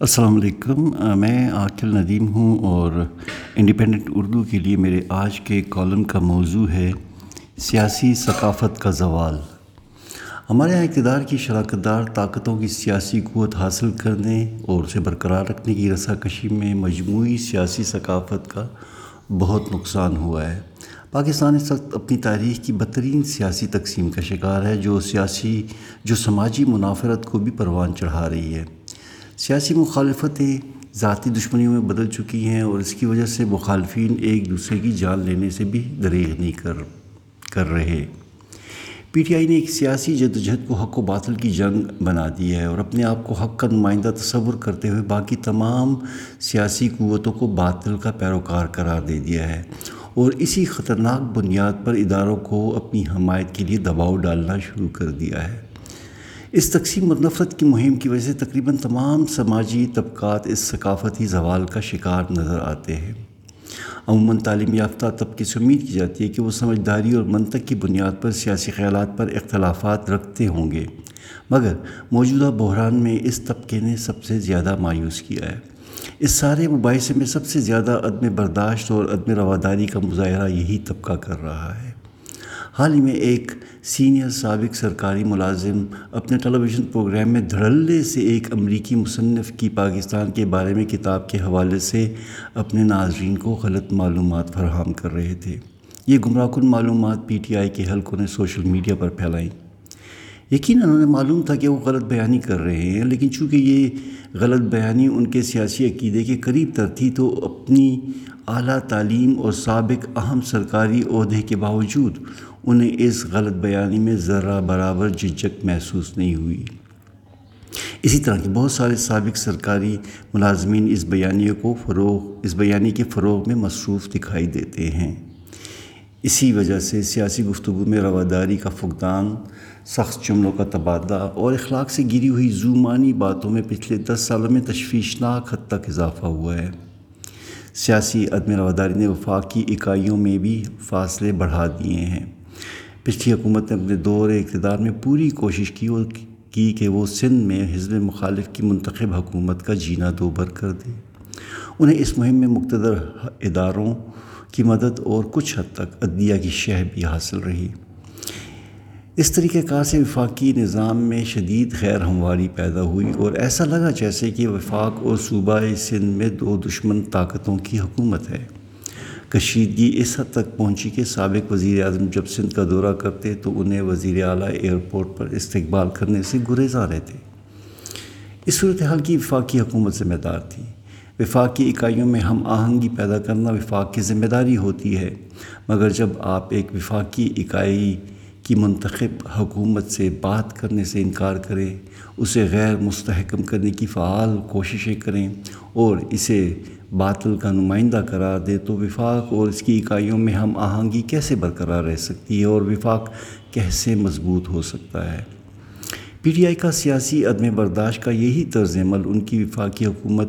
السلام علیکم میں عاقل ندیم ہوں اور انڈیپینڈنٹ اردو کے لیے میرے آج کے کالم کا موضوع ہے سیاسی ثقافت کا زوال۔ ہمارے یہاں اقتدار کی شراکت دار طاقتوں کی سیاسی قوت حاصل کرنے اور اسے برقرار رکھنے کی رسا کشی میں مجموعی سیاسی ثقافت کا بہت نقصان ہوا ہے۔ پاکستان اس وقت اپنی تاریخ کی بدترین سیاسی تقسیم کا شکار ہے، جو سیاسی، جو سماجی منافرت کو بھی پروان چڑھا رہی ہے۔ سیاسی مخالفتیں ذاتی دشمنیوں میں بدل چکی ہیں اور اس کی وجہ سے مخالفین ایک دوسرے کی جان لینے سے بھی دریغ نہیں کر کر رہے۔ پی ٹی آئی نے ایک سیاسی جدوجہد کو حق و باطل کی جنگ بنا دی ہے اور اپنے آپ کو حق کا نمائندہ تصور کرتے ہوئے باقی تمام سیاسی قوتوں کو باطل کا پیروکار قرار دے دیا ہے اور اسی خطرناک بنیاد پر اداروں کو اپنی حمایت کے لیے دباؤ ڈالنا شروع کر دیا ہے۔ اس تقسیم اور نفرت کی مہم کی وجہ سے تقریباً تمام سماجی طبقات اس ثقافتی زوال کا شکار نظر آتے ہیں۔ عموماً تعلیم یافتہ طبقے سے امید کی جاتی ہے کہ وہ سمجھداری اور منطق کی بنیاد پر سیاسی خیالات پر اختلافات رکھتے ہوں گے۔ مگر موجودہ بحران میں اس طبقے نے سب سے زیادہ مایوس کیا ہے۔ اس سارے مباحثے میں سب سے زیادہ عدم برداشت اور عدم رواداری کا مظاہرہ یہی طبقہ کر رہا ہے۔ حال ہی میں ایک سینئر سابق سرکاری ملازم اپنے ٹیلی ویژن پروگرام میں دھڑلے سے ایک امریکی مصنف کی پاکستان کے بارے میں کتاب کے حوالے سے اپنے ناظرین کو غلط معلومات فراہم کر رہے تھے۔ یہ گمراہ کن معلومات پی ٹی آئی کے حلقوں نے سوشل میڈیا پر پھیلائیں۔ یقیناً انہیں معلوم تھا کہ وہ غلط بیانی کر رہے ہیں، لیکن چونکہ یہ غلط بیانی ان کے سیاسی عقیدے کے قریب تر تھی، تو اپنی اعلیٰ تعلیم اور سابق اہم سرکاری عہدے کے باوجود انہیں اس غلط بیانی میں ذرہ برابر جھجک محسوس نہیں ہوئی۔ اسی طرح کے بہت سارے سابق سرکاری ملازمین اس بیانیے کو فروغ، اس بیانی کے فروغ میں مصروف دکھائی دیتے ہیں۔ اسی وجہ سے سیاسی گفتگو میں رواداری کا فقدان، سخت جملوں کا تبادلہ اور اخلاق سے گری ہوئی زومانی باتوں میں پچھلے دس سالوں میں تشویشناک حد تک اضافہ ہوا ہے۔ سیاسی عدم رواداری نے وفاق کی اکائیوں میں بھی فاصلے بڑھا دیے ہیں۔ پچھلی حکومت نے اپنے دور اقتدار میں پوری کوشش کی اور کی کہ وہ سندھ میں حزب مخالف کی منتخب حکومت کا جینا دوبر کر دے۔ انہیں اس مہم میں مقتدر اداروں کی مدد اور کچھ حد تک عدلیہ کی شہ بھی حاصل رہی۔ اس طریقہ کار سے وفاقی نظام میں شدید غیر ہمواری پیدا ہوئی اور ایسا لگا جیسے کہ وفاق اور صوبہ سندھ میں دو دشمن طاقتوں کی حکومت ہے۔ کشیدگی اس حد تک پہنچی کہ سابق وزیر اعظم جب سندھ کا دورہ کرتے تو انہیں وزیر اعلیٰ ایئرپورٹ پر استقبال کرنے سے گریزاں رہتے اس صورتحال کی وفاقی حکومت ذمہ دار تھی۔ وفاقی اکائیوں میں ہم آہنگی پیدا کرنا وفاق کی ذمہ داری ہوتی ہے، مگر جب آپ ایک وفاقی اکائی کی منتخب حکومت سے بات کرنے سے انکار کریں، اسے غیر مستحکم کرنے کی فعال کوششیں کریں اور اسے باطل کا نمائندہ قرار دے تو وفاق اور اس کی اکائیوں میں ہم آہنگی کیسے برقرار رہ سکتی ہے اور وفاق کیسے مضبوط ہو سکتا ہے؟ پی ٹی آئی کا سیاسی عدم برداشت کا یہی طرز عمل ان کی وفاقی حکومت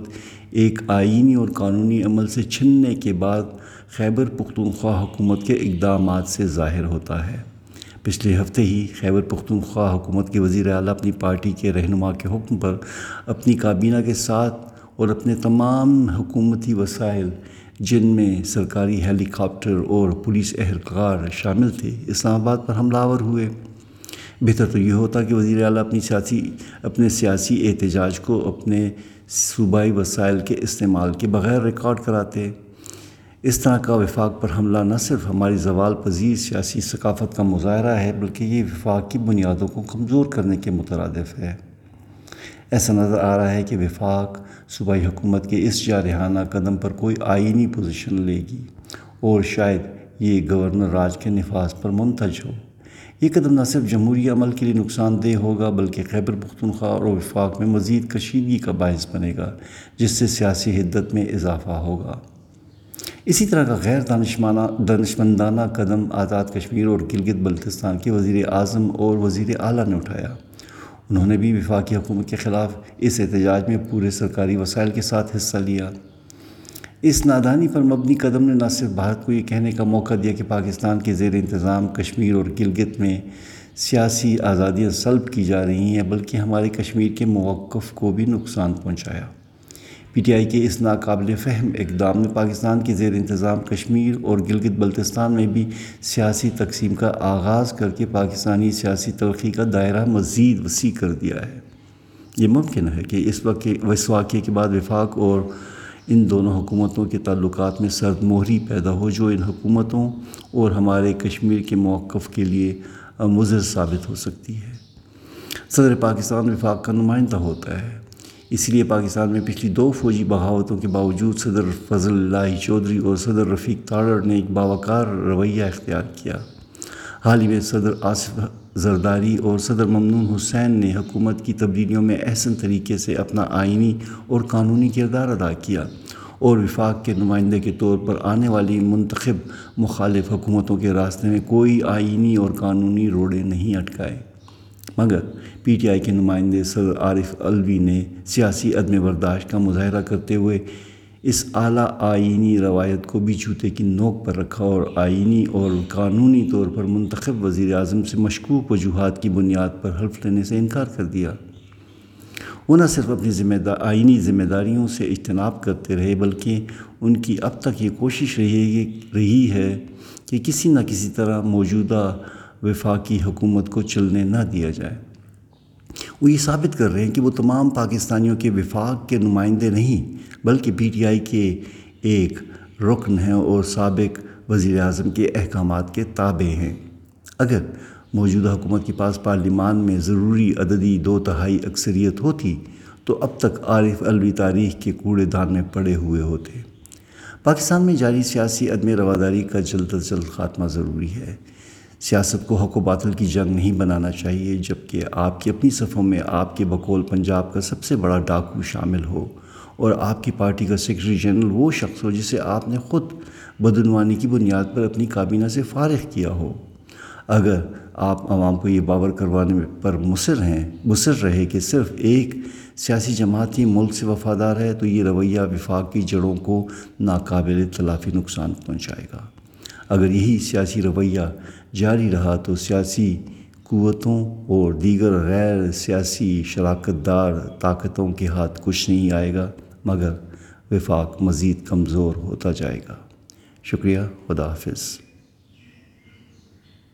ایک آئینی اور قانونی عمل سے چھننے کے بعد خیبر پختونخوا حکومت کے اقدامات سے ظاہر ہوتا ہے۔ پچھلے ہفتے ہی خیبر پختونخوا حکومت کے وزیر اعلیٰ اپنی پارٹی کے رہنما کے حکم پر اپنی کابینہ کے ساتھ اور اپنے تمام حکومتی وسائل جن میں سرکاری ہیلی کاپٹر اور پولیس اہلکار شامل تھے، اسلام آباد پر حملہ آور ہوئے۔ بہتر تو یہ ہوتا کہ وزیر اعلیٰ اپنی سیاسی، اپنے سیاسی احتجاج کو اپنے صوبائی وسائل کے استعمال کے بغیر ریکارڈ کراتے۔ اس طرح کا وفاق پر حملہ نہ صرف ہماری زوال پذیر سیاسی ثقافت کا مظاہرہ ہے، بلکہ یہ وفاق کی بنیادوں کو کمزور کرنے کے مترادف ہے۔ ایسا نظر آ رہا ہے کہ وفاق صوبائی حکومت کے اس جارحانہ قدم پر کوئی آئینی پوزیشن لے گی اور شاید یہ گورنر راج کے نفاذ پر منتج ہو۔ یہ قدم نہ صرف جمہوری عمل کے لیے نقصان دہ ہوگا، بلکہ خیبر پختونخوا اور وفاق میں مزید کشیدگی کا باعث بنے گا، جس سے سیاسی حدت میں اضافہ ہوگا۔ اسی طرح کا غیر دانشمانہ دانشمندانہ قدم آزاد کشمیر اور گلگت بلتستان کے وزیر اعظم اور وزیر اعلیٰ نے اٹھایا۔ انہوں نے بھی وفاقی حکومت کے خلاف اس احتجاج میں پورے سرکاری وسائل کے ساتھ حصہ لیا۔ اس نادانی پر مبنی قدم نے نہ صرف بھارت کو یہ کہنے کا موقع دیا کہ پاکستان کے زیر انتظام کشمیر اور گلگت میں سیاسی آزادیاں سلب کی جا رہی ہیں، بلکہ ہمارے کشمیر کے موقف کو بھی نقصان پہنچایا۔ پی ٹی آئی کے اس ناقابل فہم اقدام نے پاکستان کی زیر انتظام کشمیر اور گلگت بلتستان میں بھی سیاسی تقسیم کا آغاز کر کے پاکستانی سیاسی تلخی کا دائرہ مزید وسیع کر دیا ہے۔ یہ ممکن ہے کہ اس وقت اس واقعے کے بعد وفاق اور ان دونوں حکومتوں کے تعلقات میں سرد مہری پیدا ہو، جو ان حکومتوں اور ہمارے کشمیر کے موقف کے لیے مضر ثابت ہو سکتی ہے۔ صدر پاکستان وفاق کا نمائندہ ہوتا ہے۔ اس لیے پاکستان میں پچھلی دو فوجی بغاوتوں کے باوجود صدر فضل اللہ چودھری اور صدر رفیق تاڑر نے ایک باوقار رویہ اختیار کیا۔ حال ہی میں صدر آصف زرداری اور صدر ممنون حسین نے حکومت کی تبدیلیوں میں احسن طریقے سے اپنا آئینی اور قانونی کردار ادا کیا اور وفاق کے نمائندے کے طور پر آنے والی منتخب مخالف حکومتوں کے راستے میں کوئی آئینی اور قانونی روڑے نہیں اٹکائے۔ مگر پی ٹی آئی کے نمائندے صدر عارف الوی نے سیاسی عدم برداشت کا مظاہرہ کرتے ہوئے اس اعلیٰ آئینی روایت کو بھی جوتے کی نوک پر رکھا اور آئینی اور قانونی طور پر منتخب وزیر اعظم سے مشکوک وجوہات کی بنیاد پر حلف لینے سے انکار کر دیا۔ وہ نہ صرف اپنی ذمہ دار آئینی ذمہ داریوں سے اجتناب کرتے رہے بلکہ ان کی اب تک یہ کوشش رہی رہی ہے کہ کسی نہ کسی طرح موجودہ وفاقی حکومت کو چلنے نہ دیا جائے۔ وہ یہ ثابت کر رہے ہیں کہ وہ تمام پاکستانیوں کے وفاق کے نمائندے نہیں، بلکہ پی ٹی آئی کے ایک رکن ہیں اور سابق وزیر اعظم کے احکامات کے تابع ہیں۔ اگر موجودہ حکومت کے پاس پارلیمان میں ضروری عددی دو تہائی اکثریت ہوتی، تو اب تک عارف الوی تاریخ کے کوڑے دان میں پڑے ہوئے ہوتے۔ پاکستان میں جاری سیاسی عدم رواداری کا جلد از جلد خاتمہ ضروری ہے۔ سیاست کو حق و باطل کی جنگ نہیں بنانا چاہیے، جبکہ آپ کی اپنی صفوں میں آپ کے بقول پنجاب کا سب سے بڑا ڈاکو شامل ہو اور آپ کی پارٹی کا سیکرٹری جنرل وہ شخص ہو جسے آپ نے خود بدعنوانی کی بنیاد پر اپنی کابینہ سے فارغ کیا ہو۔ اگر آپ عوام کو یہ باور کروانے پر مصر ہیں، مصر رہے کہ صرف ایک سیاسی جماعت ہی ملک سے وفادار ہے، تو یہ رویہ وفاق کی جڑوں کو ناقابل تلافی نقصان پہنچائے گا۔ اگر یہی سیاسی رویہ جاری رہا تو سیاسی قوتوں اور دیگر غیر سیاسی شراکت دار طاقتوں کے ہاتھ کچھ نہیں آئے گا، مگر وفاق مزید کمزور ہوتا جائے گا۔ شکریہ، خدا حافظ۔